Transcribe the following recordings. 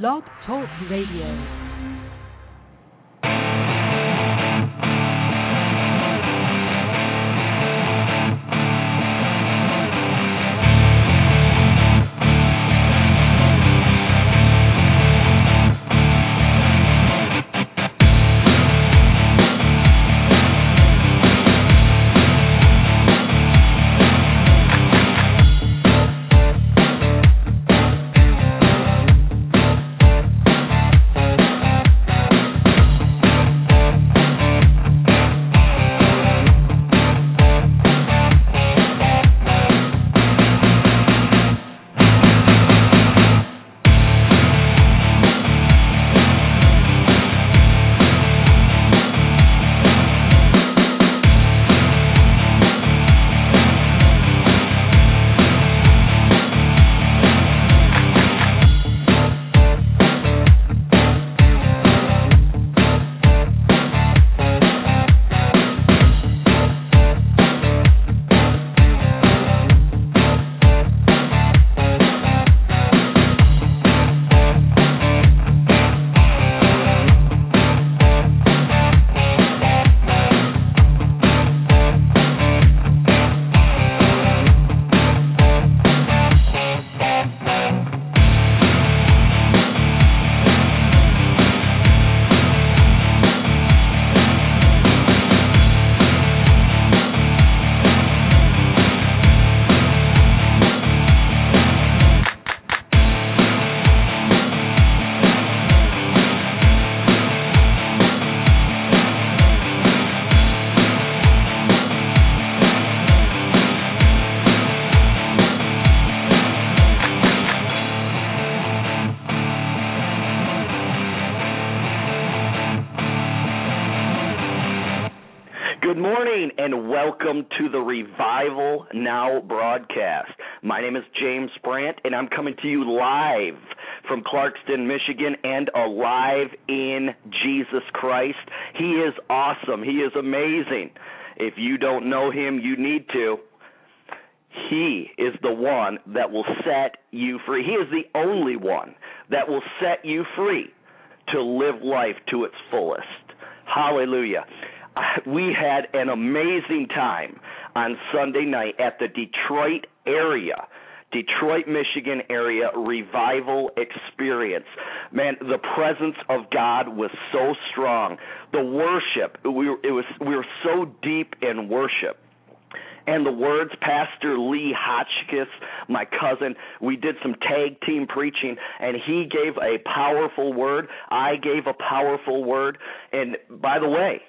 Blog Talk Radio. Welcome to the Revival Now broadcast. My name is James Brandt, and I'm coming to you live from Clarkston, Michigan, and alive in Jesus Christ. He is awesome. He is amazing. If you don't know him, you need to. He is the one that will set you free. He is the only one that will set you free to live life to its fullest. Hallelujah. we had an amazing time on Sunday night at the Detroit area. Detroit, Michigan area revival experience. Man, the presence of God was so strong. The worship, we were, it was we were so deep in worship. And the words, Pastor Lee Hotchkiss, my cousin, we did some tag team preaching, and he gave a powerful word. I gave a powerful word. And by the way,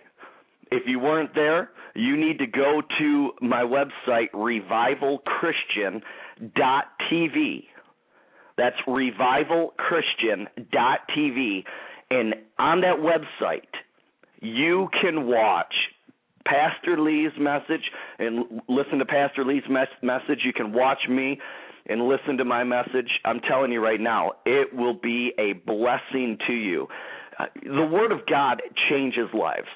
if you weren't there, you need to go to my website, revivalchristian.tv. That's revivalchristian.tv. And on that website, you can watch Pastor Lee's message and listen to Pastor Lee's mes- message. You can watch me and listen to my message. I'm telling you right now, it will be a blessing to you. Uh, the Word of God changes lives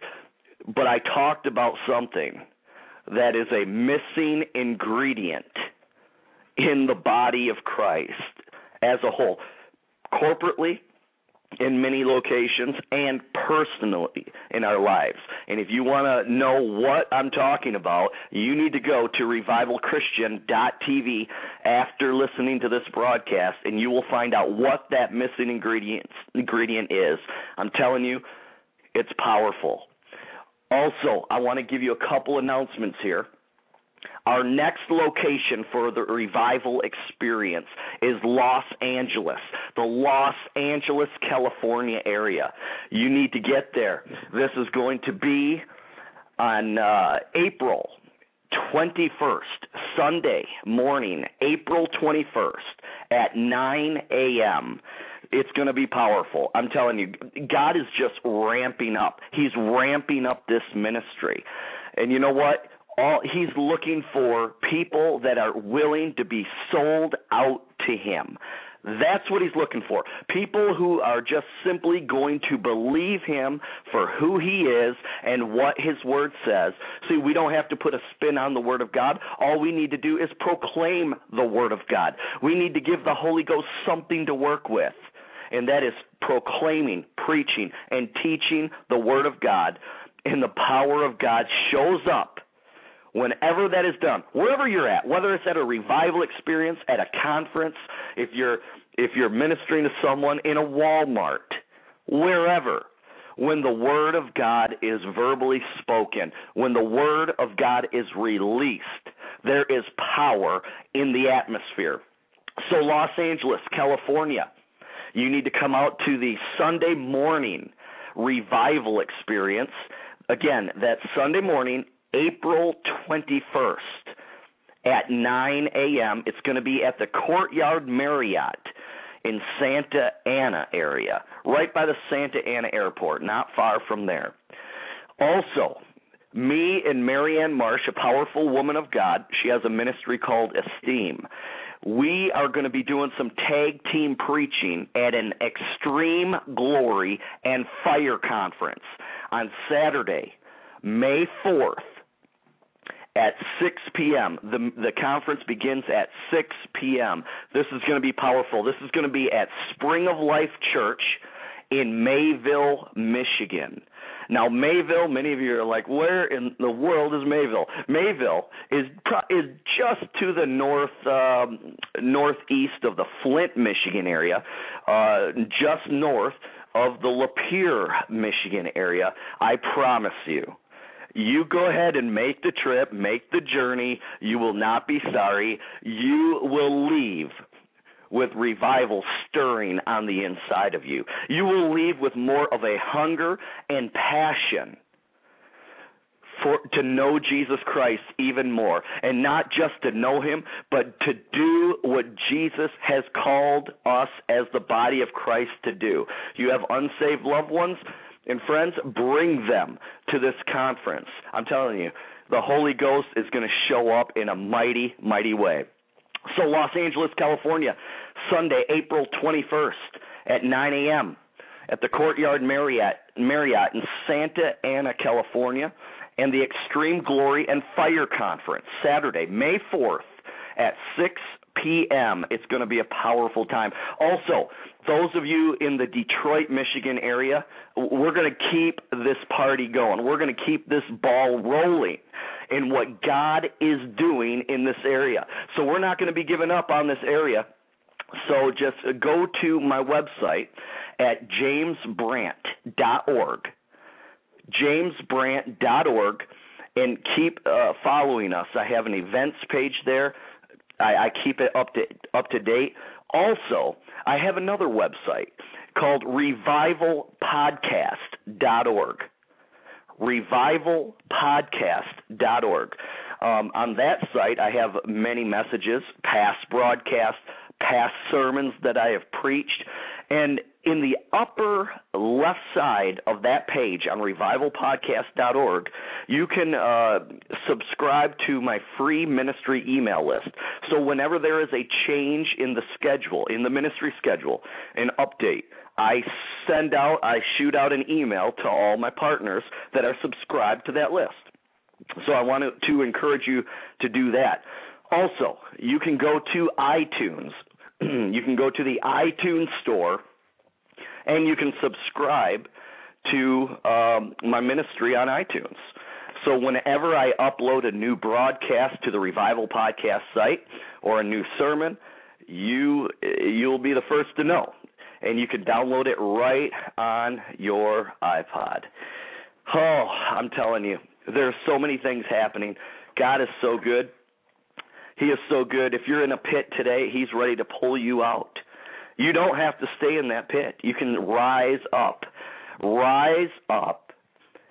but I talked about something that is a missing ingredient in the body of Christ as a whole, corporately, in many locations, and personally in our lives. And if you want to know what I'm talking about, you need to go to revivalchristian.tv after listening to this broadcast, and you will find out what that missing ingredient ingredient is. I'm telling you, it's powerful. Also, I want to give you a couple announcements here. Our next location for the revival experience is Los Angeles, the Los Angeles, California area. You need to get there. This is going to be on uh, April 21st, Sunday morning, April 21st at 9 a.m. It's going to be powerful. I'm telling you, God is just ramping up. He's ramping up this ministry. And you know what? All he's looking for people that are willing to be sold out to him. That's what he's looking for. People who are just simply going to believe him for who he is and what his word says. See, we don't have to put a spin on the word of God. All we need to do is proclaim the word of God. We need to give the Holy Ghost something to work with. And that is proclaiming, preaching, and teaching the Word of God. And the power of God shows up whenever that is done, wherever you're at, whether it's at a revival experience, at a conference, if you're if you're ministering to someone in a Walmart, wherever, when the word of God is verbally spoken, when the word of God is released, there is power in the atmosphere. So, Los Angeles, California, you need to come out to the Sunday morning revival experience. Again, that Sunday morning, April 21st at 9 a.m. It's going to be at the Courtyard Marriott in Santa Ana area, right by the Santa Ana airport, not far from there. Also, me and Marianne Marsh, a powerful woman of God, she has a ministry called Esteem. We are going to be doing some tag team preaching at an Extreme Glory and Fire Conference on Saturday, May 4th at 6 p.m. The the conference begins at 6 p.m. This is going to be powerful. This is going to be at Spring of Life Church in Mayville, Michigan. Now, Mayville, many of you are like, where in the world is Mayville? Mayville is is just to the north um, northeast of the Flint, Michigan area, uh, just north of the Lapeer, Michigan area. I promise you you go ahead and make the trip, make the journey. You will not be sorry. You will leave with revival stirring on the inside of you. You will leave with more of a hunger and passion for to know Jesus Christ even more and not just to know him but to do what Jesus has called us as the body of Christ to do. You have unsaved loved ones, and friends, bring them to this conference. I'm telling you, the Holy Ghost is going to show up in a mighty, mighty way. So, Los Angeles, California, Sunday, April 21st at 9 a.m. at the Courtyard Marriott, Marriott in Santa Ana, California, and the Extreme Glory and Fire Conference, Saturday, May 4th at 6 p.m. It's going to be a powerful time. Also, those of you in the Detroit, Michigan area, we're going to keep this party going. We're going to keep this ball rolling in what God is doing in this area. So we're not going to be giving up on this area. So just go to my website at jamesbrandt.org. jamesbrandt.org and keep uh, following us. I have an events page there. I, I keep it up to up to date. Also, I have another website called revivalpodcast.org. Revivalpodcast.org. Um, on that site, I have many messages, past broadcasts, past sermons that I have preached, and in the upper left side of that page on revivalpodcast.org, you can uh, subscribe to my free ministry email list. So whenever there is a change in the schedule, in the ministry schedule, an update, I send out, I shoot out an email to all my partners that are subscribed to that list. So I want to, to encourage you to do that. Also, you can go to iTunes. you can go to the iTunes store and you can subscribe to um, my ministry on iTunes. So whenever I upload a new broadcast to the Revival Podcast site or a new sermon, you you'll be the first to know, and you can download it right on your iPod. Oh, I'm telling you, there are so many things happening. God is so good. He is so good. If you're in a pit today, He's ready to pull you out. You don't have to stay in that pit. You can rise up. Rise up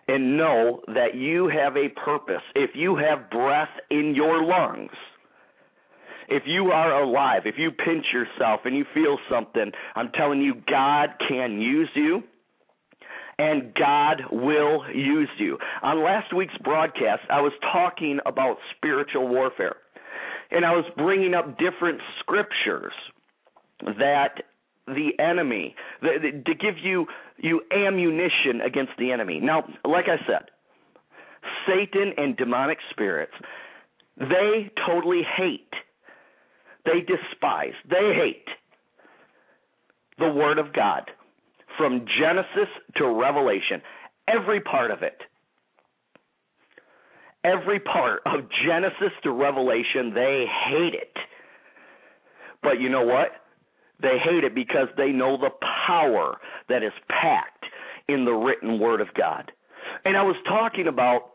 and know that you have a purpose. If you have breath in your lungs, if you are alive, if you pinch yourself and you feel something, I'm telling you, God can use you and God will use you. On last week's broadcast, I was talking about spiritual warfare, and I was bringing up different scriptures that the enemy the, to give you you ammunition against the enemy. Now, like I said, Satan and demonic spirits they totally hate. They despise. They hate the Word of God from Genesis to Revelation, every part of it. Every part of Genesis to Revelation, they hate it. But you know what? They hate it because they know the power that is packed in the written Word of God. And I was talking about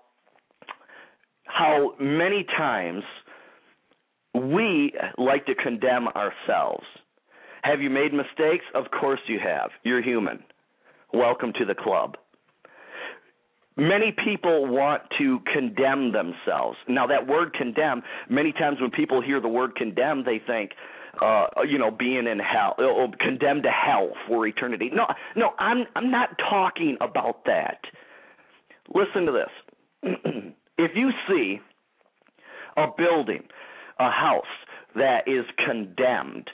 how many times we like to condemn ourselves. Have you made mistakes? Of course you have. You're human. Welcome to the club. Many people want to condemn themselves. Now, that word condemn, many times when people hear the word condemn, they think, uh, you know, being in hell, uh, condemned to hell for eternity. No, no, I'm I'm not talking about that. Listen to this. if you see a building, a house that is condemned,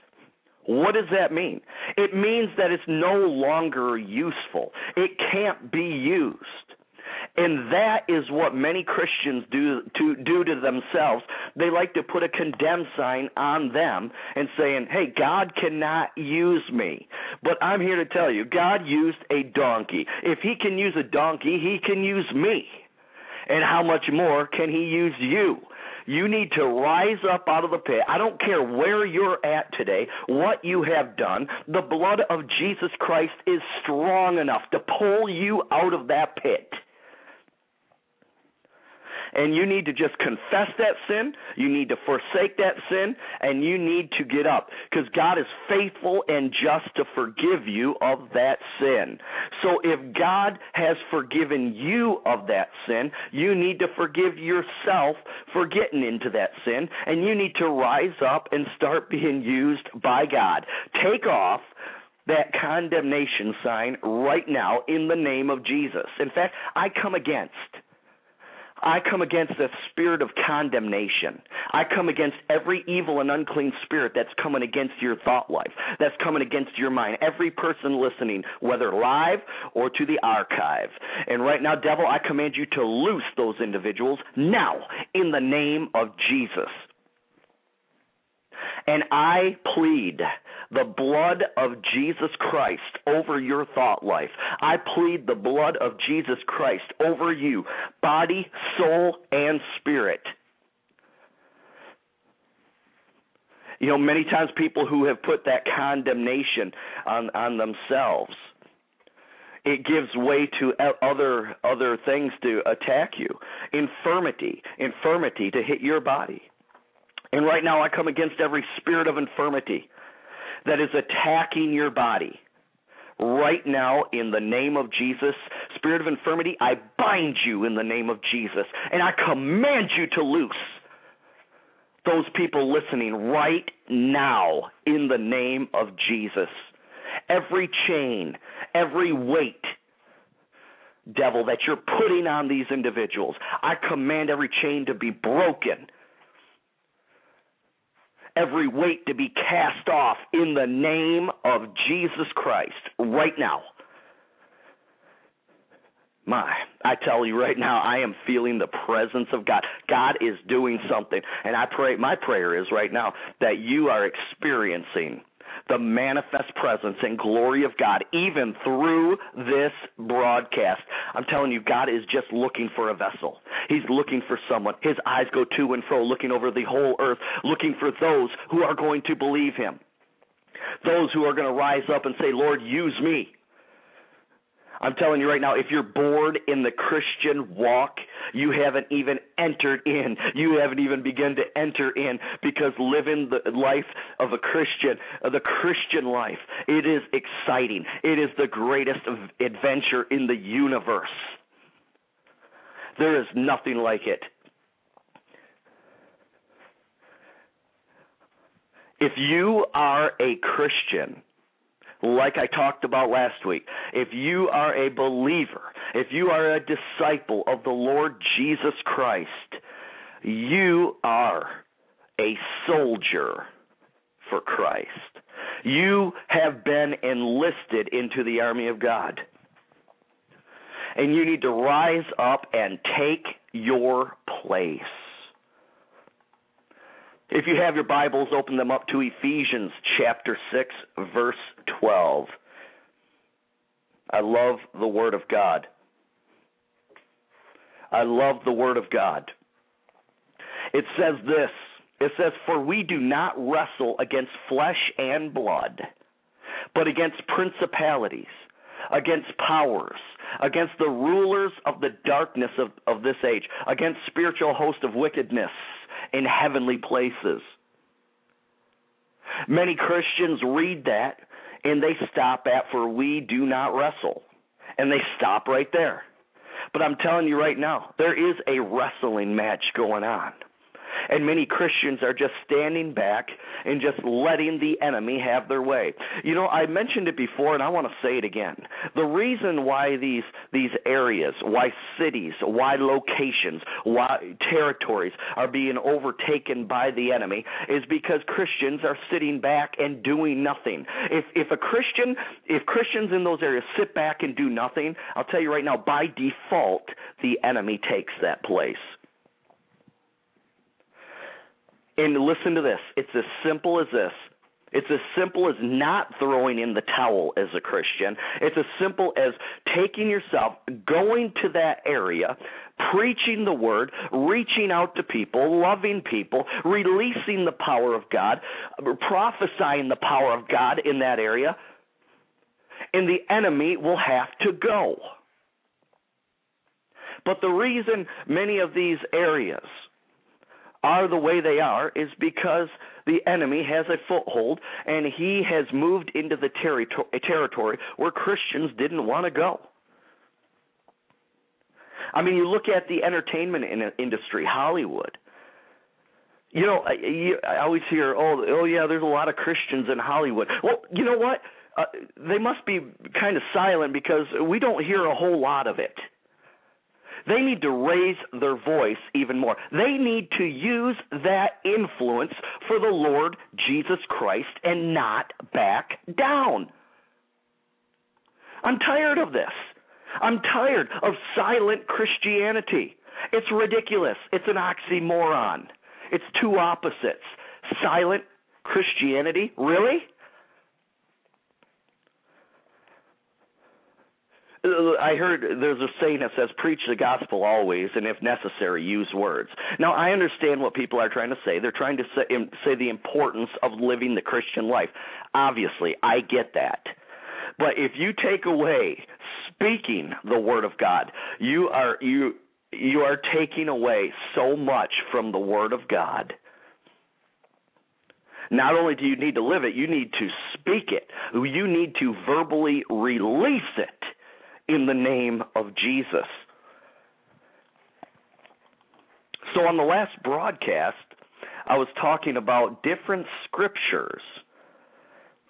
what does that mean? It means that it's no longer useful. It can't be used. And that is what many Christians do to do to themselves. They like to put a condemn sign on them and saying, "Hey, God cannot use me." But I'm here to tell you, God used a donkey. If he can use a donkey, he can use me. And how much more can he use you? You need to rise up out of the pit. I don't care where you're at today, what you have done. The blood of Jesus Christ is strong enough to pull you out of that pit and you need to just confess that sin. You need to forsake that sin, and you need to get up because God is faithful and just to forgive you of that sin. So if God has forgiven you of that sin, you need to forgive yourself for getting into that sin, and you need to rise up and start being used by God. Take off that condemnation sign right now in the name of Jesus. In fact, I come against I come against the spirit of condemnation. I come against every evil and unclean spirit that's coming against your thought life, that's coming against your mind. Every person listening, whether live or to the archive. And right now, devil, I command you to loose those individuals now in the name of Jesus. And I plead the blood of Jesus Christ over your thought life. I plead the blood of Jesus Christ over you, body, soul, and spirit. You know, many times people who have put that condemnation on on themselves, it gives way to other other things to attack you. Infirmity, infirmity to hit your body. And right now I come against every spirit of infirmity that is attacking your body. Right now, in the name of Jesus, spirit of infirmity, I bind you in the name of Jesus, and I command you to loose those people listening right now in the name of Jesus. Every chain, every weight, devil, that you're putting on these individuals, I command every chain to be broken every weight to be cast off in the name of Jesus Christ right now. My, I tell you right now, I am feeling the presence of God. God is doing something. And I pray, my prayer is right now that you are experiencing the manifest presence and glory of God, even through this broadcast. I'm telling you, God is just looking for a vessel. He's looking for someone. His eyes go to and fro, looking over the whole earth, looking for those who are going to believe Him. Those who are going to rise up and say, Lord, use me. I'm telling you right now, if you're bored in the Christian walk, you haven't even entered in. You haven't even begun to enter in because living the life of a Christian, uh, the Christian life, it is exciting. It is the greatest adventure in the universe. There is nothing like it. If you are a Christian, like I talked about last week, if you are a believer, if you are a disciple of the Lord Jesus Christ, you are a soldier for Christ. You have been enlisted into the army of God. And you need to rise up and take your place. If you have your Bibles, open them up to Ephesians chapter 6, verse 12. I love the Word of God. I love the Word of God. It says this it says, For we do not wrestle against flesh and blood, but against principalities, against powers, against the rulers of the darkness of, of this age, against spiritual host of wickedness in heavenly places. Many Christians read that and they stop at, For we do not wrestle. And they stop right there. But I'm telling you right now, there is a wrestling match going on. And many Christians are just standing back and just letting the enemy have their way. You know, I mentioned it before and I want to say it again. The reason why these these areas, why cities, why locations, why territories are being overtaken by the enemy is because Christians are sitting back and doing nothing. If if a Christian, if Christians in those areas sit back and do nothing, I'll tell you right now by default the enemy takes that place. And listen to this. It's as simple as this. It's as simple as not throwing in the towel as a Christian. It's as simple as taking yourself, going to that area, preaching the word, reaching out to people, loving people, releasing the power of God, prophesying the power of God in that area, and the enemy will have to go. But the reason many of these areas are the way they are is because the enemy has a foothold and he has moved into the territory where Christians didn't want to go. I mean, you look at the entertainment industry, Hollywood. You know, I always hear, "Oh, oh yeah, there's a lot of Christians in Hollywood." Well, you know what? Uh, they must be kind of silent because we don't hear a whole lot of it. They need to raise their voice even more. They need to use that influence for the Lord Jesus Christ and not back down. I'm tired of this. I'm tired of silent Christianity. It's ridiculous. It's an oxymoron. It's two opposites. Silent Christianity? Really? I heard there's a saying that says, preach the gospel always, and if necessary, use words. Now, I understand what people are trying to say. They're trying to say, say the importance of living the Christian life. Obviously, I get that. But if you take away speaking the word of God, you are you you are taking away so much from the word of God. Not only do you need to live it, you need to speak it. You need to verbally release it in the name of Jesus. So, on the last broadcast, I was talking about different scriptures,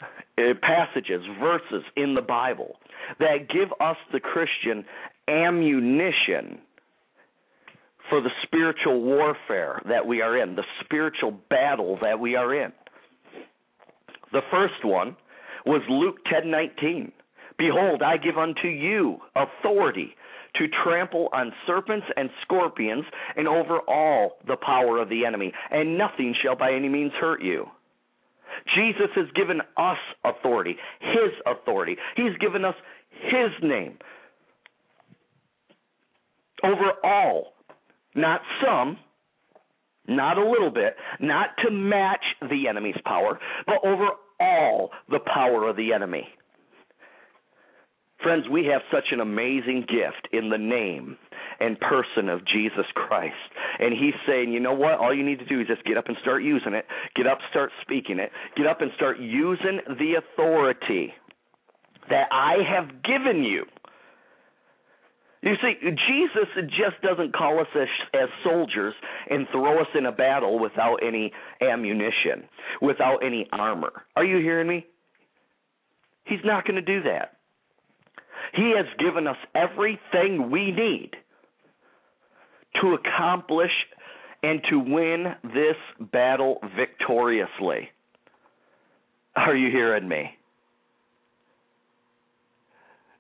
uh, passages, verses in the Bible that give us, the Christian, ammunition for the spiritual warfare that we are in, the spiritual battle that we are in. The first one was Luke 10:19. Behold, I give unto you authority to trample on serpents and scorpions and over all the power of the enemy, and nothing shall by any means hurt you. Jesus has given us authority, His authority. He's given us His name over all, not some, not a little bit, not to match the enemy's power, but over all the power of the enemy. Friends, we have such an amazing gift in the name and person of Jesus Christ. And he's saying, you know what? All you need to do is just get up and start using it. Get up, start speaking it. Get up and start using the authority that I have given you. You see, Jesus just doesn't call us as, as soldiers and throw us in a battle without any ammunition, without any armor. Are you hearing me? He's not going to do that. He has given us everything we need to accomplish and to win this battle victoriously. Are you hearing me?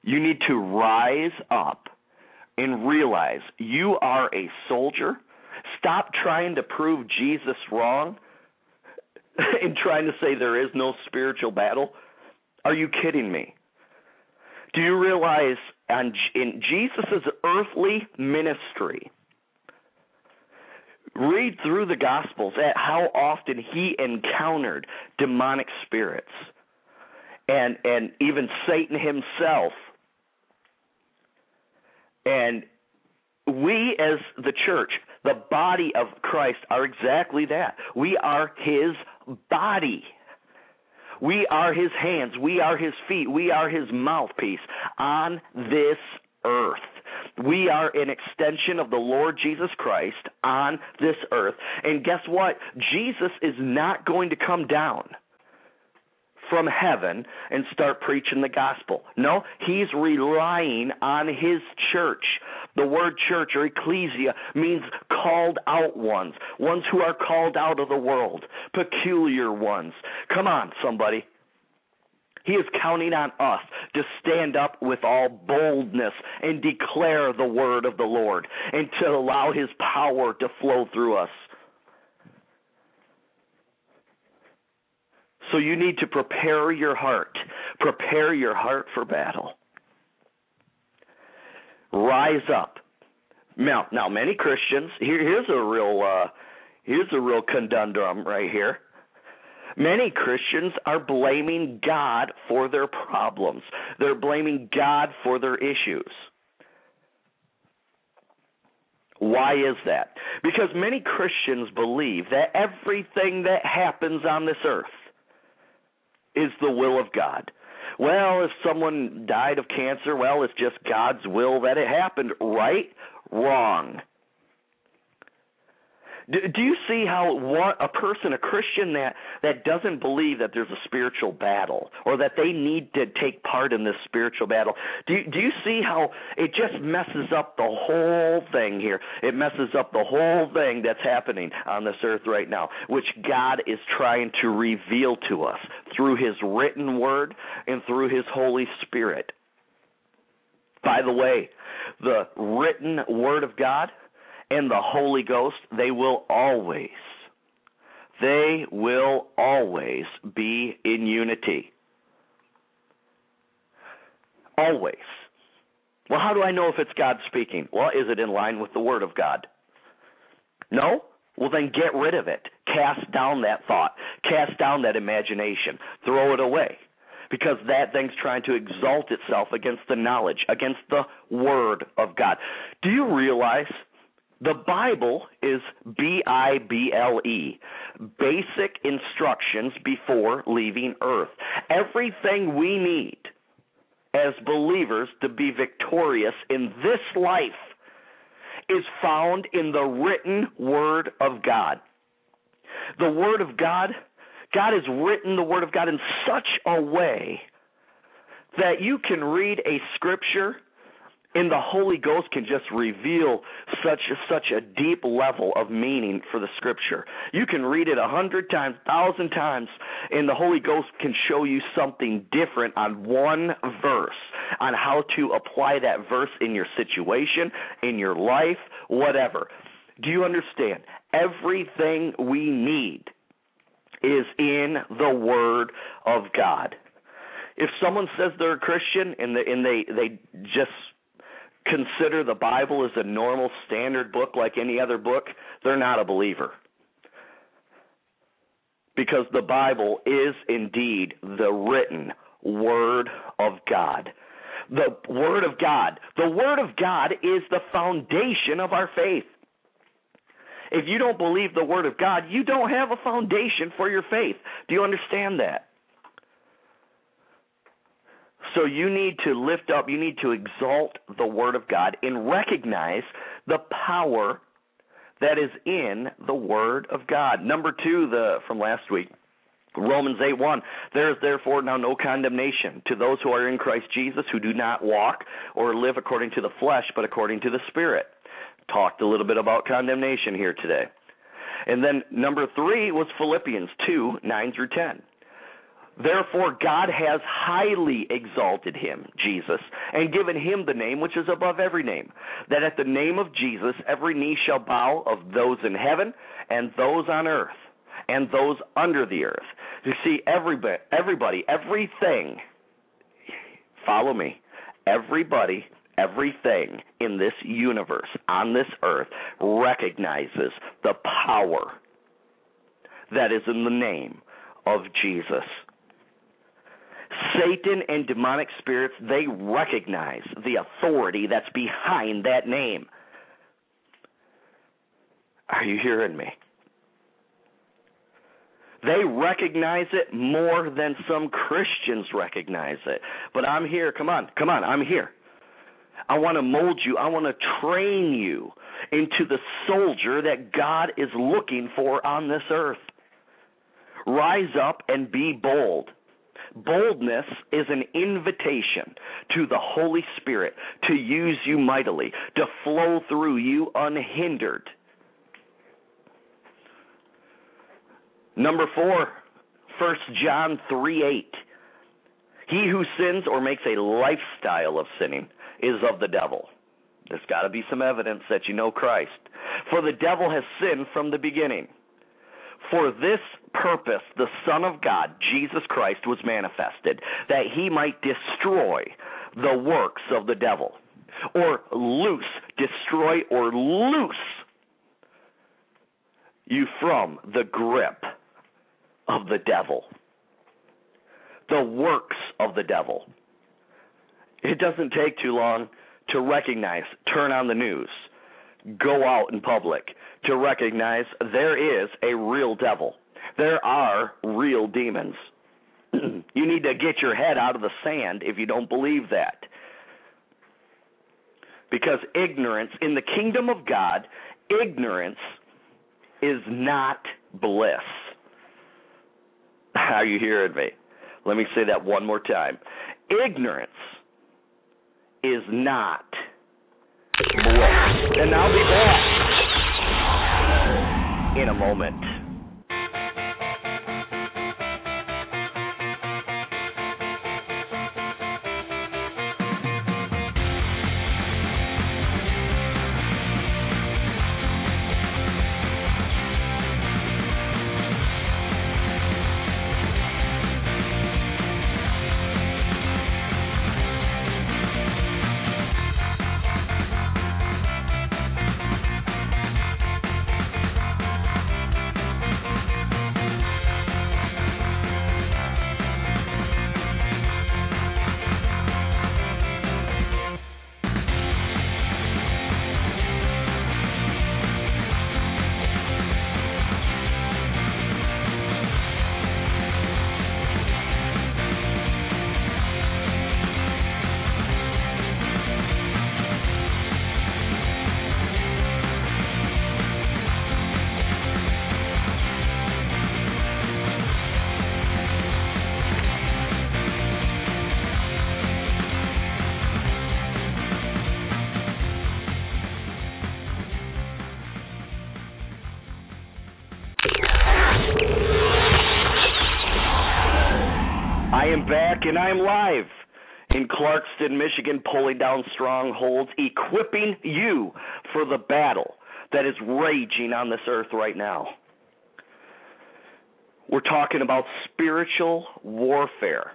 You need to rise up and realize you are a soldier. Stop trying to prove Jesus wrong. and trying to say there is no spiritual battle? Are you kidding me? Do you realize in Jesus' earthly ministry, read through the Gospels at how often he encountered demonic spirits and and even Satan himself. And we as the church, the body of Christ are exactly that. We are his body. We are his hands. We are his feet. We are his mouthpiece on this earth. We are an extension of the Lord Jesus Christ on this earth. And guess what? Jesus is not going to come down from heaven and start preaching the gospel. No, he's relying on his church. The word church or ecclesia means called out ones, ones who are called out of the world, peculiar ones. Come on, somebody. He is counting on us to stand up with all boldness and declare the word of the Lord and to allow his power to flow through us. So you need to prepare your heart. Prepare your heart for battle. Rise up. Now, now many Christians, here, here's a real uh, here's a real conundrum right here. Many Christians are blaming God for their problems. They're blaming God for their issues. Why is that? Because many Christians believe that everything that happens on this earth is the will of God. Well, if someone died of cancer, well, it's just God's will that it happened. Right? Wrong. Do, do you see how a person, a Christian that that doesn't believe that there's a spiritual battle or that they need to take part in this spiritual battle? Do do you see how it just messes up the whole thing here? It messes up the whole thing that's happening on this earth right now, which God is trying to reveal to us through His written Word and through His Holy Spirit. By the way, the written Word of God and the Holy Ghost, they will always, they will always be in unity. Always. Well, how do I know if it's God speaking? Well, is it in line with the Word of God? No? Well, then get rid of it. Cast down that thought. Cast down that imagination. Throw it away. Because that thing's trying to exalt itself against the knowledge, against the Word of God. Do you realize the Bible is B I B L E, basic instructions before leaving earth. Everything we need as believers to be victorious in this life is found in the written Word of God. The Word of God, God has written the Word of God in such a way that you can read a scripture and the Holy Ghost can just reveal such such a deep level of meaning for the Scripture. You can read it a hundred times, thousand times, and the Holy Ghost can show you something different on one verse, on how to apply that verse in your situation, in your life, whatever. Do you understand? Everything we need is in the Word of God. If someone says they're a Christian and they, and they they just consider the Bible as a normal standard book like any other book, they're not a believer. Because the Bible is indeed the written Word of God. The Word of God. The Word of God is the foundation of our faith. If you don't believe the Word of God, you don't have a foundation for your faith. Do you understand that? So you need to lift up, you need to exalt the Word of God and recognize the power that is in the Word of God. Number two, the from last week, Romans 8 1. There is therefore now no condemnation to those who are in Christ Jesus, who do not walk or live according to the flesh, but according to the Spirit. Talked a little bit about condemnation here today. And then number three was Philippians 2 9 through 10. Therefore, God has highly exalted him, Jesus, and given him the name which is above every name, that at the name of Jesus every knee shall bow of those in heaven and those on earth and those under the earth. You see, everybody, everybody, everything, follow me, everybody, everything in this universe, on this earth, recognizes the power that is in the name of Jesus. Satan and demonic spirits, they recognize the authority that's behind that name. Are you hearing me? They recognize it more than some Christians recognize it. But I'm here. Come on. Come on. I'm here. I want to mold you. I want to train you into the soldier that God is looking for on this earth. Rise up and be bold. Boldness is an invitation to the Holy Spirit to use you mightily, to flow through you unhindered. Number four, 1 John 3 8. He who sins or makes a lifestyle of sinning is of the devil. There's got to be some evidence that you know Christ. For the devil has sinned from the beginning. For this purpose, the Son of God, Jesus Christ, was manifested, that he might destroy the works of the devil, or loose, destroy, or loose you from the grip of the devil, the works of the devil. It doesn't take too long to recognize, turn on the news, go out in public to recognize there is a real devil. There are real demons. you need to get your head out of the sand if you don't believe that. Because ignorance, in the kingdom of God, ignorance is not bliss. Are you hearing me? Let me say that one more time. Ignorance is not bliss. And I'll be back in a moment. Back, and I'm live in Clarkston, Michigan, pulling down strongholds, equipping you for the battle that is raging on this earth right now. We're talking about spiritual warfare.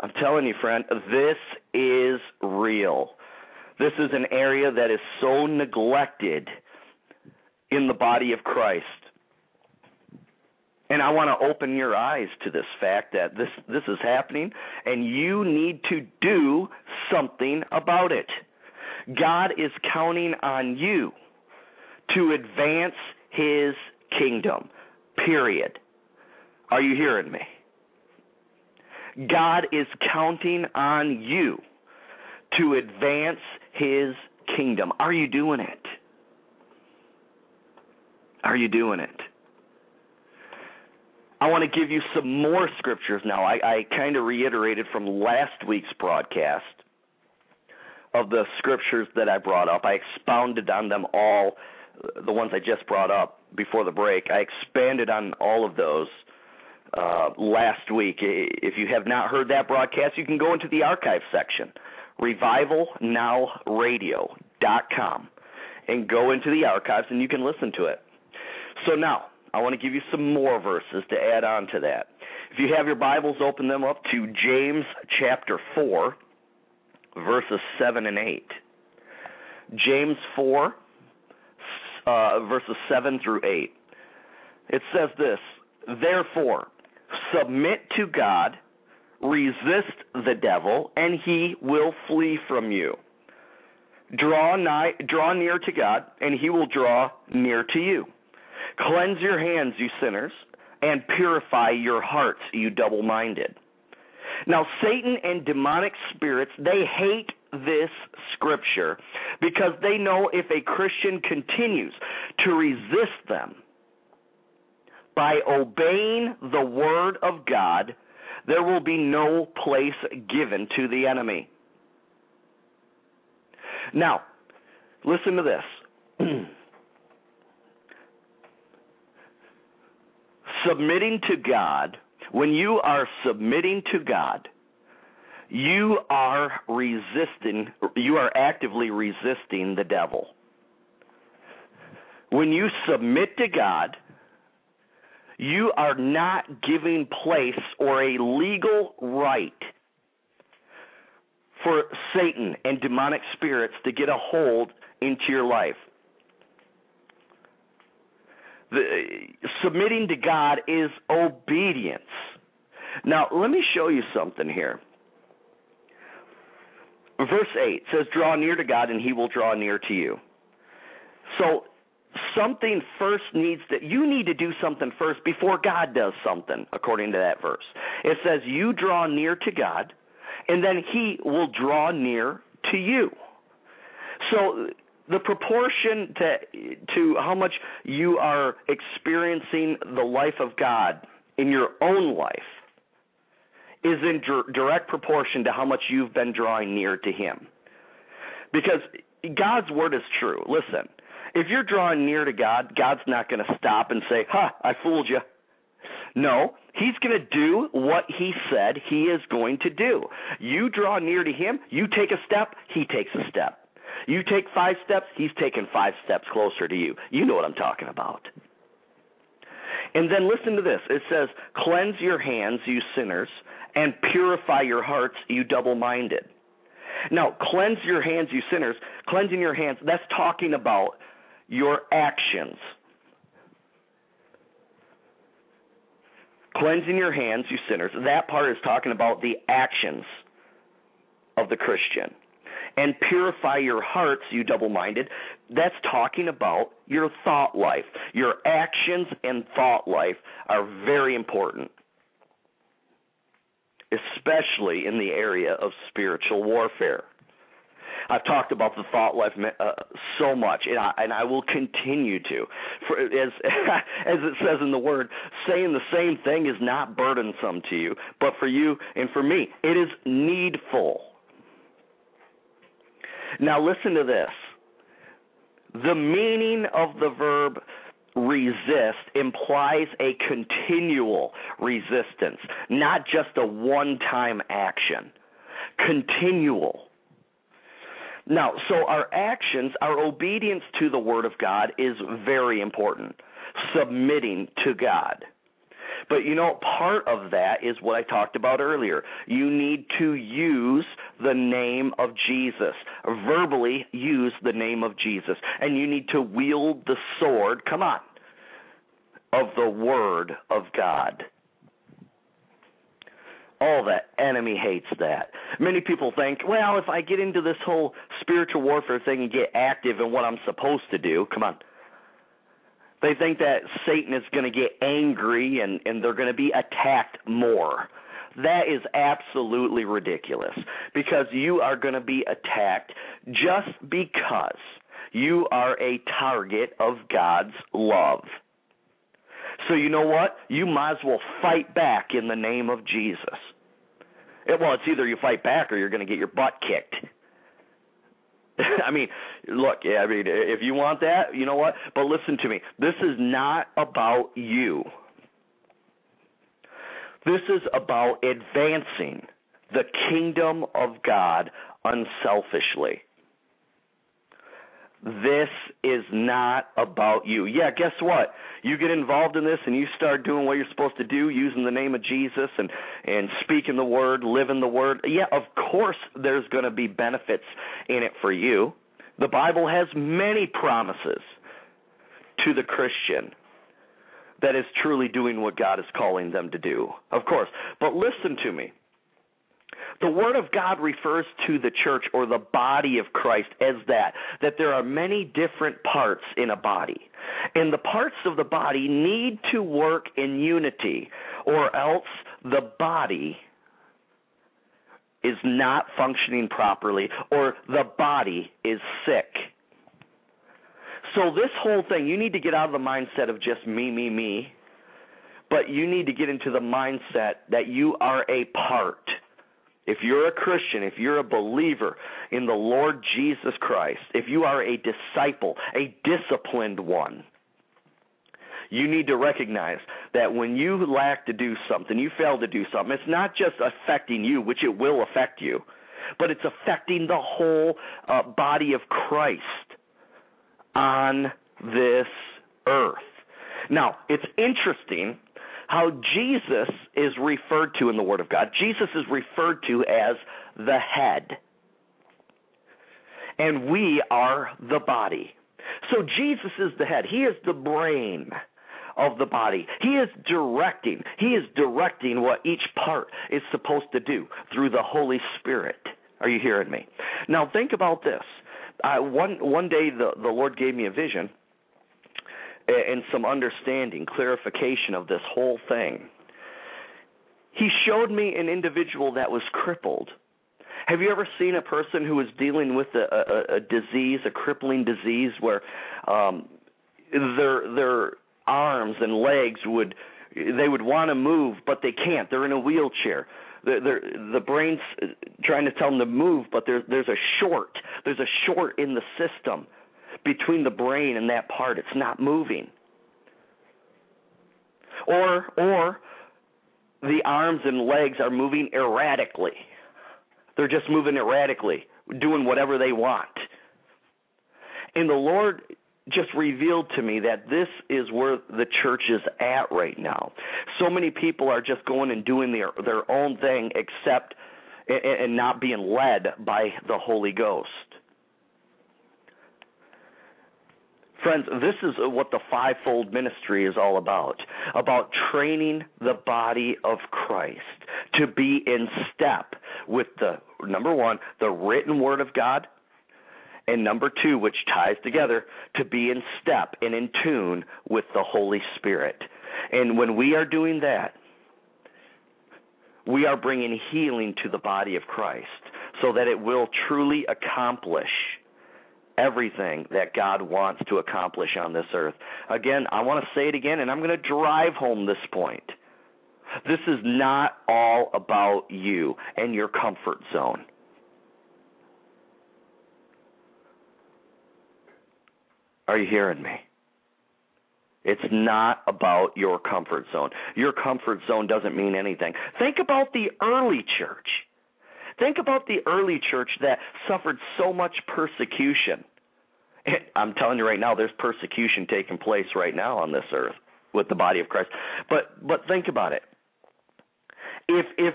I'm telling you, friend, this is real. This is an area that is so neglected in the body of Christ. And I want to open your eyes to this fact that this this is happening and you need to do something about it. God is counting on you to advance his kingdom. Period. Are you hearing me? God is counting on you to advance his kingdom. Are you doing it? Are you doing it? I want to give you some more scriptures now. I, I kind of reiterated from last week's broadcast of the scriptures that I brought up. I expounded on them all, the ones I just brought up before the break. I expanded on all of those uh, last week. If you have not heard that broadcast, you can go into the archive section, revivalnowradio.com, and go into the archives and you can listen to it. So now, I want to give you some more verses to add on to that. If you have your Bibles, open them up to James chapter 4, verses 7 and 8. James 4, uh, verses 7 through 8. It says this Therefore, submit to God, resist the devil, and he will flee from you. Draw nigh, draw near to God, and he will draw near to you. Cleanse your hands, you sinners, and purify your hearts, you double minded. Now, Satan and demonic spirits, they hate this scripture because they know if a Christian continues to resist them by obeying the word of God, there will be no place given to the enemy. Now, listen to this. submitting to God, when you are submitting to God, you are resisting, you are actively resisting the devil. When you submit to God, you are not giving place or a legal right for Satan and demonic spirits to get a hold into your life. The, submitting to God is obedience. Now, let me show you something here. Verse 8 says, Draw near to God, and he will draw near to you. So, something first needs to, you need to do something first before God does something, according to that verse. It says, You draw near to God, and then he will draw near to you. So, the proportion to to how much you are experiencing the life of God in your own life is in direct proportion to how much you've been drawing near to him. Because God's word is true. Listen, if you're drawing near to God, God's not going to stop and say, "Ha, I fooled you." No, he's going to do what he said he is going to do. You draw near to him, you take a step, he takes a step. You take five steps, he's taken five steps closer to you. You know what I'm talking about. And then listen to this. It says, Cleanse your hands, you sinners, and purify your hearts, you double minded. Now, cleanse your hands, you sinners. Cleansing your hands, that's talking about your actions. Cleansing your hands, you sinners, that part is talking about the actions of the Christian and purify your hearts, you double minded. That's talking about your thought life. Your actions and thought life are very important, especially in the area of spiritual warfare. I've talked about the thought life uh, so much, and I, and I will continue to. For, as as it says in the word, saying the same thing is not burdensome to you, but for you and for me, it is needful. Now, listen to this. The meaning of the verb resist implies a continual resistance, not just a one time action. Continual. Now, so our actions, our obedience to the Word of God is very important. Submitting to God. But you know, part of that is what I talked about earlier. You need to use the name of Jesus. Verbally use the name of Jesus. And you need to wield the sword, come on, of the Word of God. All that enemy hates that. Many people think, well, if I get into this whole spiritual warfare thing and get active in what I'm supposed to do, come on, they think that Satan is going to get angry and, and they're going to be attacked more. That is absolutely ridiculous because you are going to be attacked just because you are a target of God's love. So, you know what? You might as well fight back in the name of Jesus. It, well, it's either you fight back or you're going to get your butt kicked. I mean, look, I mean, if you want that, you know what? But listen to me. This is not about you. This is about advancing the kingdom of God unselfishly. This is not about you. Yeah, guess what? You get involved in this and you start doing what you're supposed to do, using the name of Jesus and and speaking the word, living the word. Yeah, of course there's going to be benefits in it for you. The Bible has many promises to the Christian that is truly doing what God is calling them to do. Of course. But listen to me. The Word of God refers to the church or the body of Christ as that, that there are many different parts in a body. And the parts of the body need to work in unity, or else the body is not functioning properly, or the body is sick. So, this whole thing, you need to get out of the mindset of just me, me, me, but you need to get into the mindset that you are a part. If you're a Christian, if you're a believer in the Lord Jesus Christ, if you are a disciple, a disciplined one, you need to recognize that when you lack to do something, you fail to do something, it's not just affecting you, which it will affect you, but it's affecting the whole uh, body of Christ on this earth. Now, it's interesting how Jesus is referred to in the Word of God. Jesus is referred to as the head, and we are the body. So Jesus is the head, He is the brain of the body. He is directing. He is directing what each part is supposed to do through the Holy Spirit. Are you hearing me? Now think about this. Uh, one one day the the Lord gave me a vision and some understanding, clarification of this whole thing. He showed me an individual that was crippled. Have you ever seen a person who is dealing with a, a, a disease, a crippling disease, where um, their their arms and legs would they would want to move, but they can't. They're in a wheelchair. The, the brain's trying to tell them to move, but there's there's a short. There's a short in the system between the brain and that part. It's not moving. Or or the arms and legs are moving erratically. They're just moving erratically, doing whatever they want. And the Lord just revealed to me that this is where the church is at right now. So many people are just going and doing their their own thing except and not being led by the Holy Ghost. Friends, this is what the fivefold ministry is all about about training the body of Christ to be in step with the number one, the written word of God, and number two, which ties together, to be in step and in tune with the Holy Spirit. And when we are doing that, we are bringing healing to the body of Christ so that it will truly accomplish everything that God wants to accomplish on this earth. Again, I want to say it again, and I'm going to drive home this point. This is not all about you and your comfort zone. Are you hearing me? It's not about your comfort zone. Your comfort zone doesn't mean anything. Think about the early church. Think about the early church that suffered so much persecution. I'm telling you right now, there's persecution taking place right now on this earth with the body of Christ. But but think about it. If if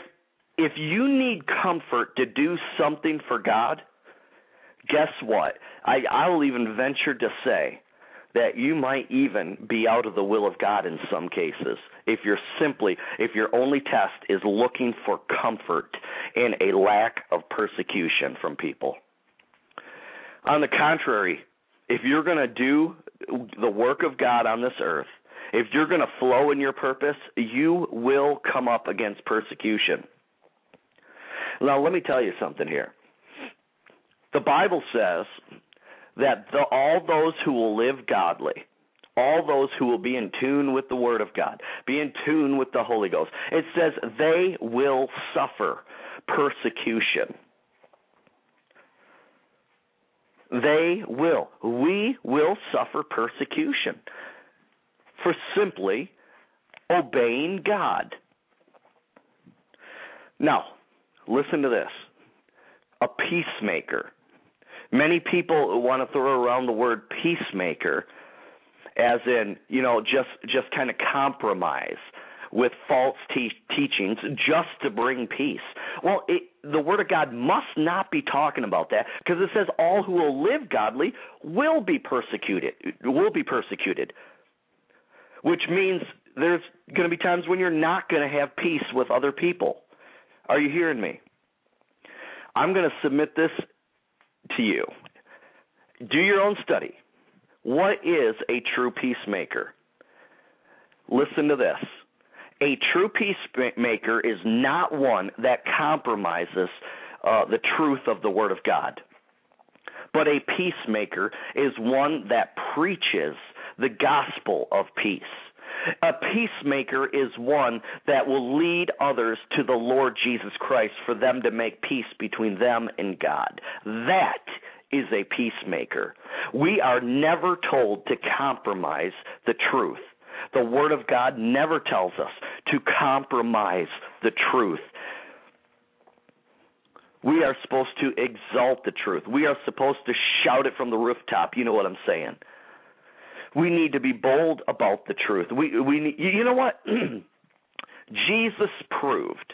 if you need comfort to do something for God, guess what? I I will even venture to say that you might even be out of the will of God in some cases if you're simply if your only test is looking for comfort in a lack of persecution from people. On the contrary, if you're going to do the work of God on this earth, if you're going to flow in your purpose, you will come up against persecution. Now, let me tell you something here. The Bible says that the, all those who will live godly, all those who will be in tune with the Word of God, be in tune with the Holy Ghost, it says they will suffer persecution. They will. We will suffer persecution for simply obeying God. Now, listen to this. A peacemaker Many people want to throw around the word peacemaker as in, you know, just just kind of compromise with false te- teachings just to bring peace. Well, it, the Word of God must not be talking about that because it says all who will live godly will be persecuted. Will be persecuted, which means there's going to be times when you're not going to have peace with other people. Are you hearing me? I'm going to submit this to you. Do your own study. What is a true peacemaker? Listen to this. A true peacemaker is not one that compromises uh, the truth of the Word of God. But a peacemaker is one that preaches the gospel of peace. A peacemaker is one that will lead others to the Lord Jesus Christ for them to make peace between them and God. That is a peacemaker. We are never told to compromise the truth. The Word of God never tells us to compromise the truth. We are supposed to exalt the truth. We are supposed to shout it from the rooftop. You know what I'm saying? We need to be bold about the truth. We we you know what? Jesus proved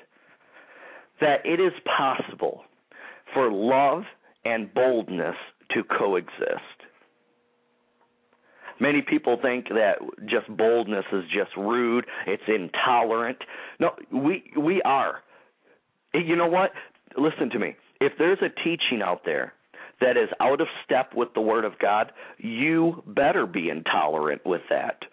that it is possible for love and boldness to coexist. Many people think that just boldness is just rude, it's intolerant. No, we we are. You know what? Listen to me. If there's a teaching out there that is out of step with the word of God, you better be intolerant with that.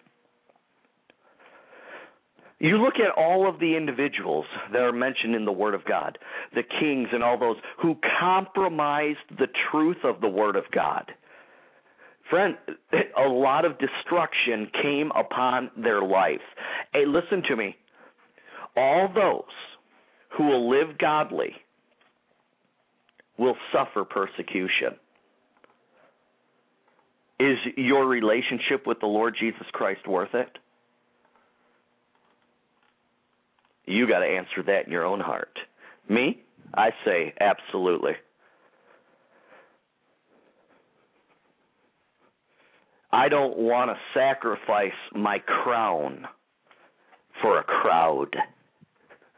You look at all of the individuals that are mentioned in the Word of God, the kings and all those who compromised the truth of the Word of God. Friend, a lot of destruction came upon their life. Hey, listen to me. All those who will live godly will suffer persecution. Is your relationship with the Lord Jesus Christ worth it? You got to answer that in your own heart. Me? I say absolutely. I don't want to sacrifice my crown for a crowd.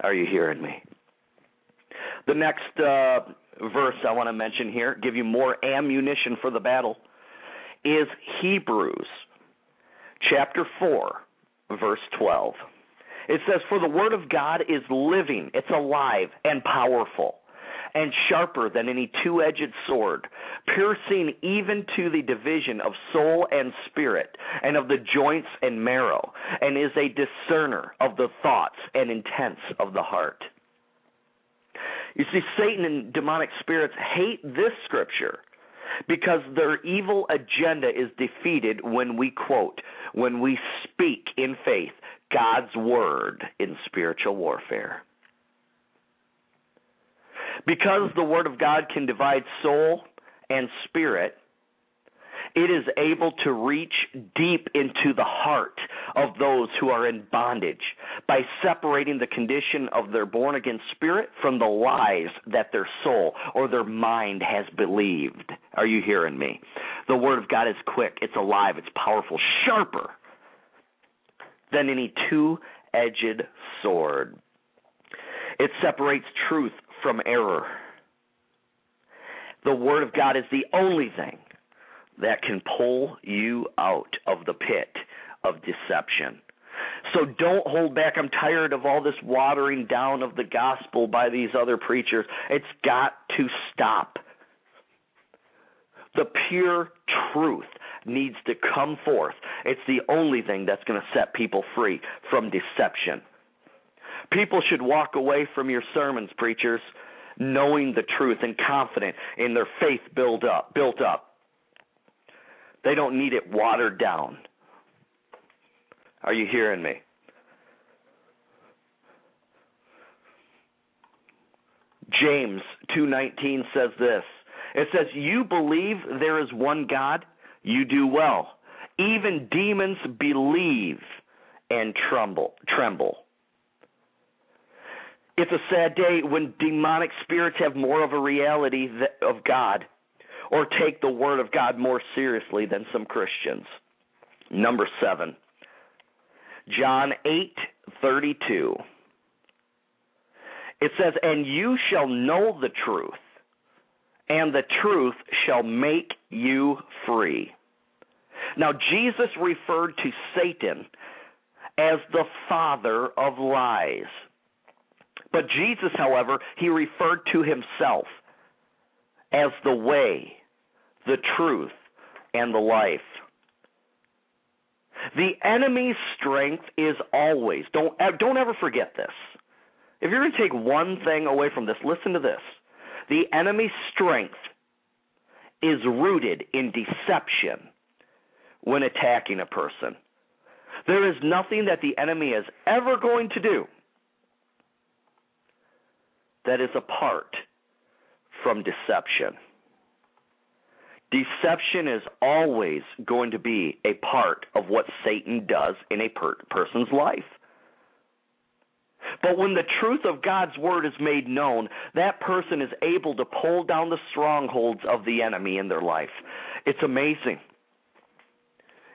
Are you hearing me? The next uh, verse I want to mention here, give you more ammunition for the battle, is Hebrews chapter 4, verse 12. It says, For the word of God is living, it's alive and powerful and sharper than any two edged sword, piercing even to the division of soul and spirit, and of the joints and marrow, and is a discerner of the thoughts and intents of the heart. You see, Satan and demonic spirits hate this scripture because their evil agenda is defeated when we quote, when we speak in faith God's word in spiritual warfare. Because the Word of God can divide soul and spirit, it is able to reach deep into the heart of those who are in bondage by separating the condition of their born again spirit from the lies that their soul or their mind has believed. Are you hearing me? The Word of God is quick, it's alive, it's powerful, sharper than any two edged sword. It separates truth from error. The Word of God is the only thing that can pull you out of the pit of deception. So don't hold back. I'm tired of all this watering down of the gospel by these other preachers. It's got to stop. The pure truth needs to come forth. It's the only thing that's going to set people free from deception. People should walk away from your sermons, preachers, knowing the truth and confident in their faith build up, built up. They don't need it watered down. Are you hearing me? James 2:19 says this. It says, "You believe there is one God, you do well. Even demons believe and tremble, tremble." It's a sad day when demonic spirits have more of a reality of God or take the Word of God more seriously than some Christians. Number seven, John eight thirty two. It says, And you shall know the truth, and the truth shall make you free. Now, Jesus referred to Satan as the father of lies. But Jesus, however, he referred to himself as the way, the truth, and the life. The enemy's strength is always, don't, don't ever forget this. If you're going to take one thing away from this, listen to this. The enemy's strength is rooted in deception when attacking a person. There is nothing that the enemy is ever going to do that is apart from deception. Deception is always going to be a part of what Satan does in a per- person's life. But when the truth of God's word is made known, that person is able to pull down the strongholds of the enemy in their life. It's amazing.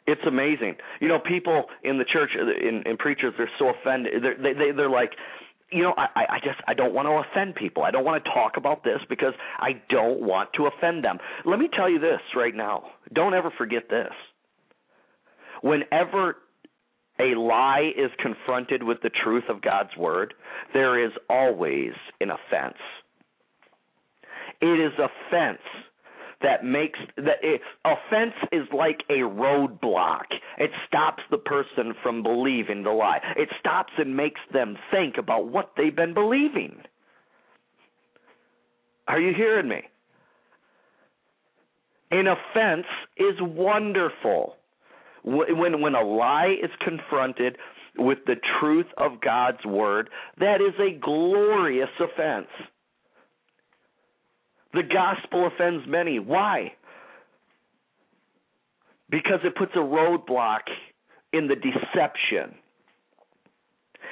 It's amazing. You know, people in the church, in, in preachers, they're so offended. They're, they, they, they're like, you know, I, I just I don't want to offend people. I don't want to talk about this because I don't want to offend them. Let me tell you this right now. Don't ever forget this. Whenever a lie is confronted with the truth of God's word, there is always an offense. It is offense that makes that it, offense is like a roadblock. It stops the person from believing the lie. It stops and makes them think about what they've been believing. Are you hearing me? An offense is wonderful. When when a lie is confronted with the truth of God's word, that is a glorious offense. The gospel offends many. Why? Because it puts a roadblock in the deception.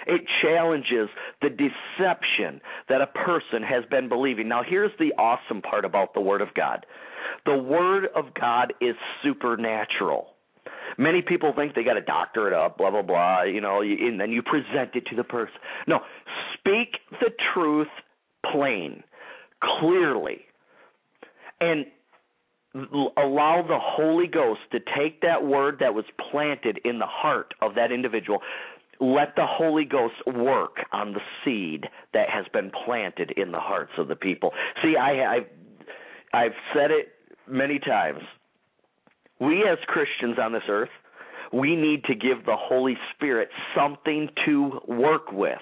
It challenges the deception that a person has been believing. Now, here's the awesome part about the Word of God the Word of God is supernatural. Many people think they got to doctor it up, blah blah blah, you know, and then you present it to the person. No, speak the truth plain, clearly and allow the Holy Ghost to take that word that was planted in the heart of that individual. Let the Holy Ghost work on the seed that has been planted in the hearts of the people. See, I, I've I've said it many times. We as Christians on this earth, we need to give the Holy Spirit something to work with.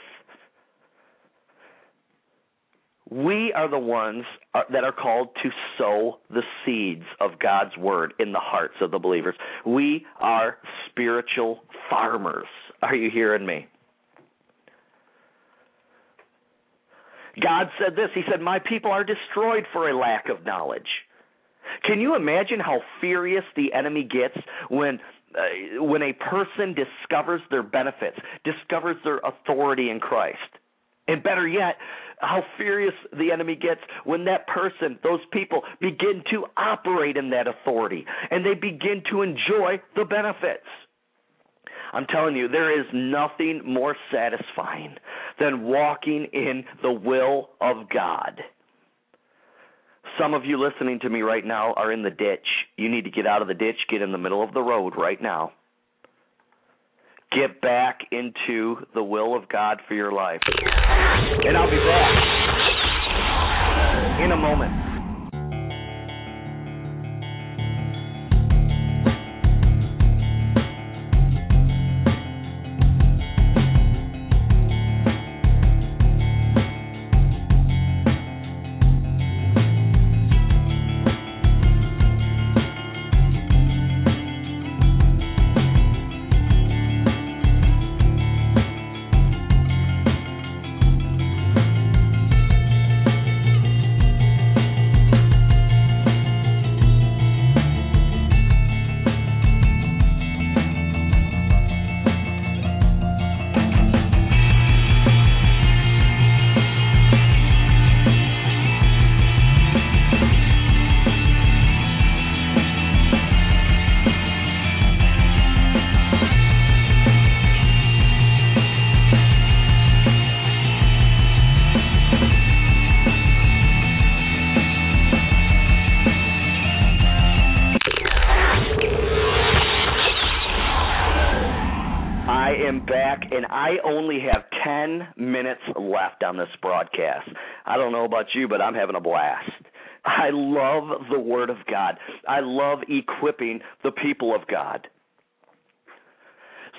We are the ones uh, that are called to sow the seeds of God's word in the hearts of the believers. We are spiritual farmers. Are you hearing me? God said this. He said, My people are destroyed for a lack of knowledge. Can you imagine how furious the enemy gets when uh, when a person discovers their benefits, discovers their authority in Christ? And better yet, how furious the enemy gets when that person, those people, begin to operate in that authority and they begin to enjoy the benefits. I'm telling you, there is nothing more satisfying than walking in the will of God. Some of you listening to me right now are in the ditch. You need to get out of the ditch, get in the middle of the road right now. Get back into the will of God for your life. And I'll be back in a moment. I only have 10 minutes left on this broadcast. I don't know about you, but I'm having a blast. I love the Word of God. I love equipping the people of God.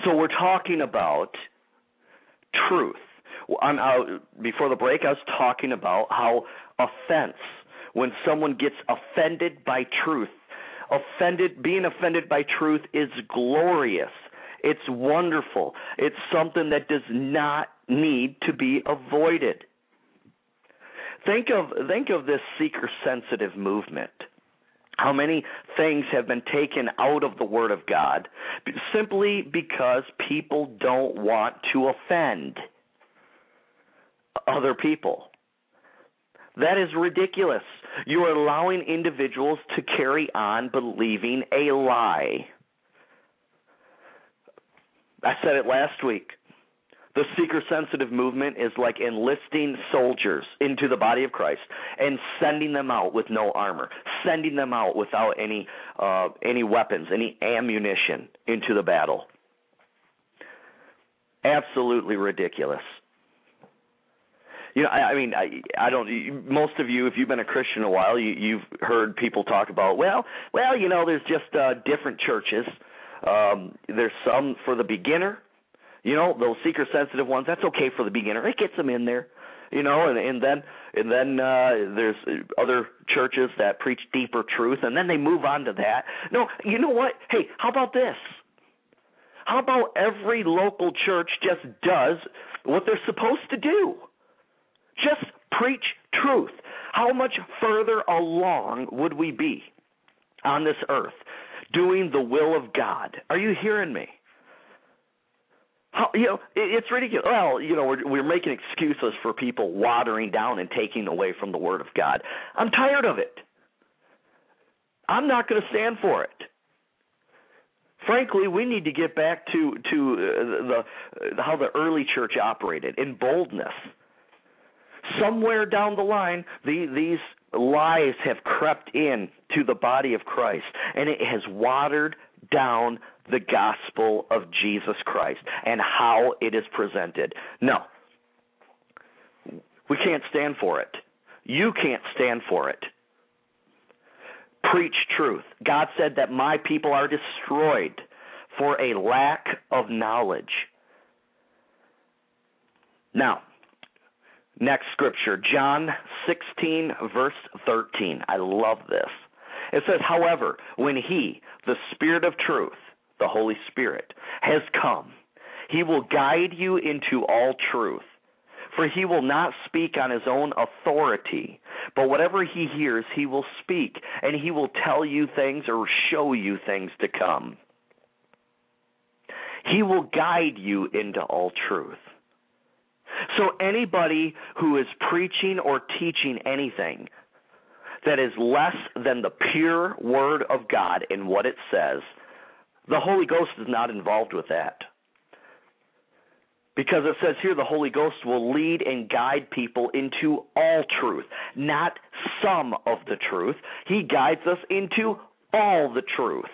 So we're talking about truth. Before the break, I was talking about how offense, when someone gets offended by truth, offended, being offended by truth is glorious. It's wonderful. It's something that does not need to be avoided. Think of think of this seeker sensitive movement. How many things have been taken out of the Word of God simply because people don't want to offend other people? That is ridiculous. You are allowing individuals to carry on believing a lie. I said it last week. The seeker sensitive movement is like enlisting soldiers into the body of Christ and sending them out with no armor, sending them out without any uh, any weapons, any ammunition into the battle. Absolutely ridiculous. You know, I, I mean, I, I don't. Most of you, if you've been a Christian a while, you, you've heard people talk about, well, well, you know, there's just uh, different churches. Um, there's some for the beginner, you know, those seeker sensitive ones, that's okay for the beginner. It gets them in there. You know, and and then and then uh there's other churches that preach deeper truth and then they move on to that. No, you know what? Hey, how about this? How about every local church just does what they're supposed to do? Just preach truth. How much further along would we be on this earth doing the will of God? Are you hearing me? How, you know, it, it's ridiculous. Well, you know, we're we're making excuses for people watering down and taking away from the Word of God. I'm tired of it. I'm not going to stand for it. Frankly, we need to get back to to uh, the uh, how the early church operated in boldness. Somewhere down the line, the, these lies have crept in to the body of Christ, and it has watered down the gospel of Jesus Christ and how it is presented. No. We can't stand for it. You can't stand for it. Preach truth. God said that my people are destroyed for a lack of knowledge. Now, next scripture, John 16, verse 13. I love this. It says, However, when He, the Spirit of truth, the Holy Spirit, has come. He will guide you into all truth. For he will not speak on his own authority, but whatever he hears, he will speak, and he will tell you things or show you things to come. He will guide you into all truth. So, anybody who is preaching or teaching anything that is less than the pure Word of God in what it says the Holy Ghost is not involved with that. Because it says here the Holy Ghost will lead and guide people into all truth, not some of the truth. He guides us into all the truth.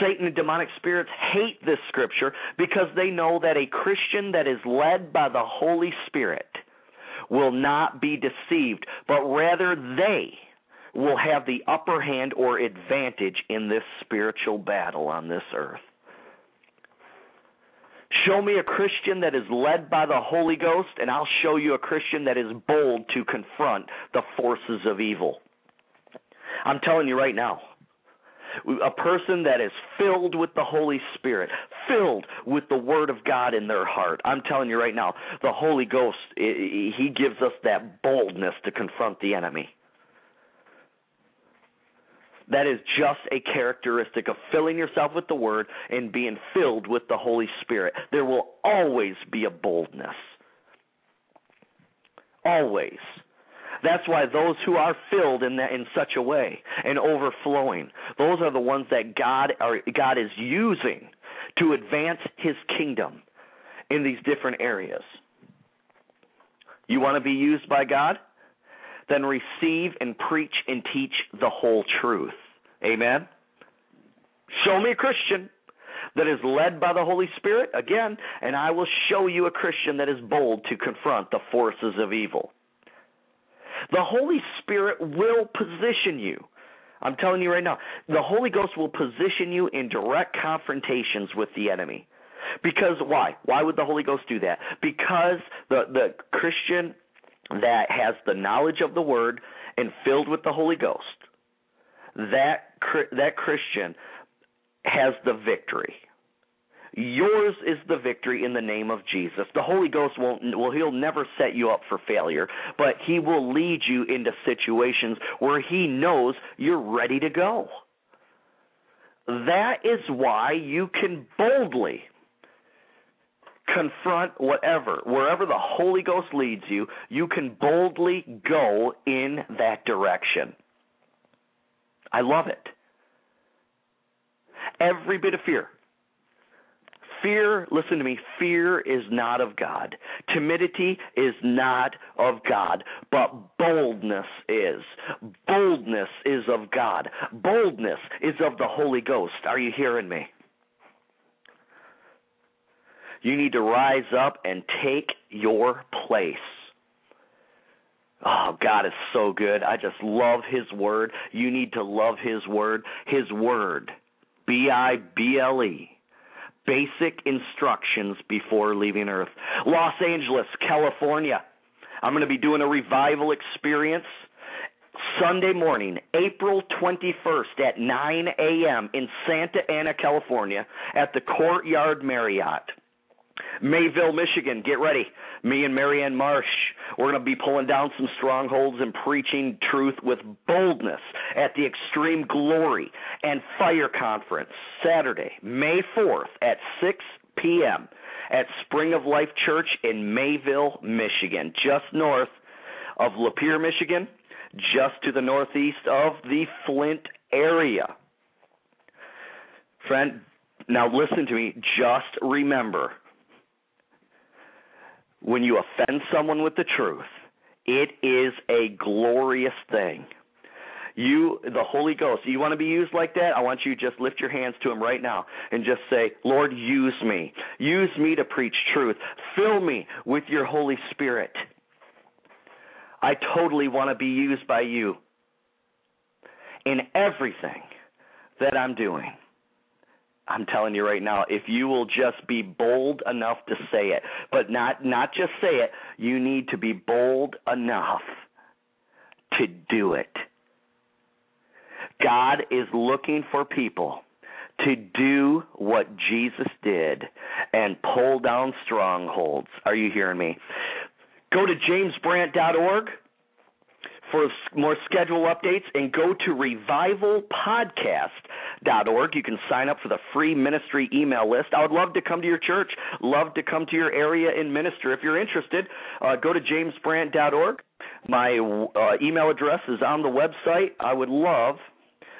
Satan and demonic spirits hate this scripture because they know that a Christian that is led by the Holy Spirit will not be deceived, but rather they will have the upper hand or advantage in this spiritual battle on this earth. Show me a Christian that is led by the Holy Ghost, and I'll show you a Christian that is bold to confront the forces of evil. I'm telling you right now, a person that is filled with the Holy Spirit, filled with the Word of God in their heart. I'm telling you right now, the Holy Ghost, He gives us that boldness to confront the enemy. That is just a characteristic of filling yourself with the Word and being filled with the Holy Spirit. There will always be a boldness. Always. That's why those who are filled in that in such a way and overflowing, those are the ones that God are God is using to advance his kingdom in these different areas. You want to be used by God? then receive and preach and teach the whole truth. Amen. Show me a Christian that is led by the Holy Spirit, again, and I will show you a Christian that is bold to confront the forces of evil. The Holy Spirit will position you. I'm telling you right now, the Holy Ghost will position you in direct confrontations with the enemy. Because why? Why would the Holy Ghost do that? Because the the Christian that has the knowledge of the word and filled with the Holy Ghost, that that Christian has the victory. Yours is the victory in the name of Jesus. The Holy Ghost won't well he'll never set you up for failure, but he will lead you into situations where he knows you're ready to go. That is why you can boldly confront whatever, wherever the Holy Ghost leads you, you can boldly go in that direction. I love it. Every bit of fear. Fear, listen to me, fear is not of God. Timidity is not of God, but boldness is. Boldness is of God. Boldness is of the Holy Ghost. Are you hearing me? You need to rise up and take your place. Oh, God is so good. I just love His Word. You need to love His Word. His Word. B I B L E. Basic instructions before leaving Earth. Los Angeles, California. I'm going to be doing a revival experience Sunday morning, April 21st at 9 a.m. in Santa Ana, California at the Courtyard Marriott. Mayville, Michigan, get ready. Me and Marianne Marsh, we're going to be pulling down some strongholds and preaching truth with boldness at the Extreme Glory and Fire Conference, Saturday, May 4th at 6 p.m. at Spring of Life Church in Mayville, Michigan, just north of Lapeer, Michigan, just to the northeast of the Flint area. Friend, now listen to me. Just remember when you offend someone with the truth, it is a glorious thing. You, the Holy Ghost, you want to be used like that? I want you to just lift your hands to Him right now and just say, Lord, use me. Use me to preach truth. Fill me with your Holy Spirit. I totally want to be used by you in everything that I'm doing. I'm telling you right now, if you will just be bold enough to say it, but not not just say it, you need to be bold enough to do it. God is looking for people to do what Jesus did and pull down strongholds. Are you hearing me? Go to jamesbrandt.org for more schedule updates and go to revivalpodcast.org. You can sign up for the free ministry email list. I would love to come to your church, love to come to your area and minister. If you're interested, uh, go to jamesbrandt.org. My uh, email address is on the website. I would love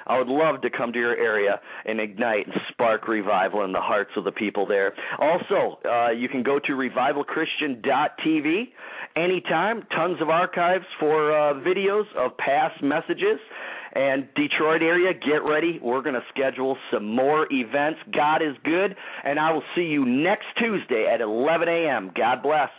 I would love to come to your area and ignite and spark revival in the hearts of the people there. Also, uh, you can go to revivalchristian.tv anytime. Tons of archives for uh, videos of past messages. And Detroit area, get ready. We're going to schedule some more events. God is good, and I will see you next Tuesday at 11 a.m. God bless.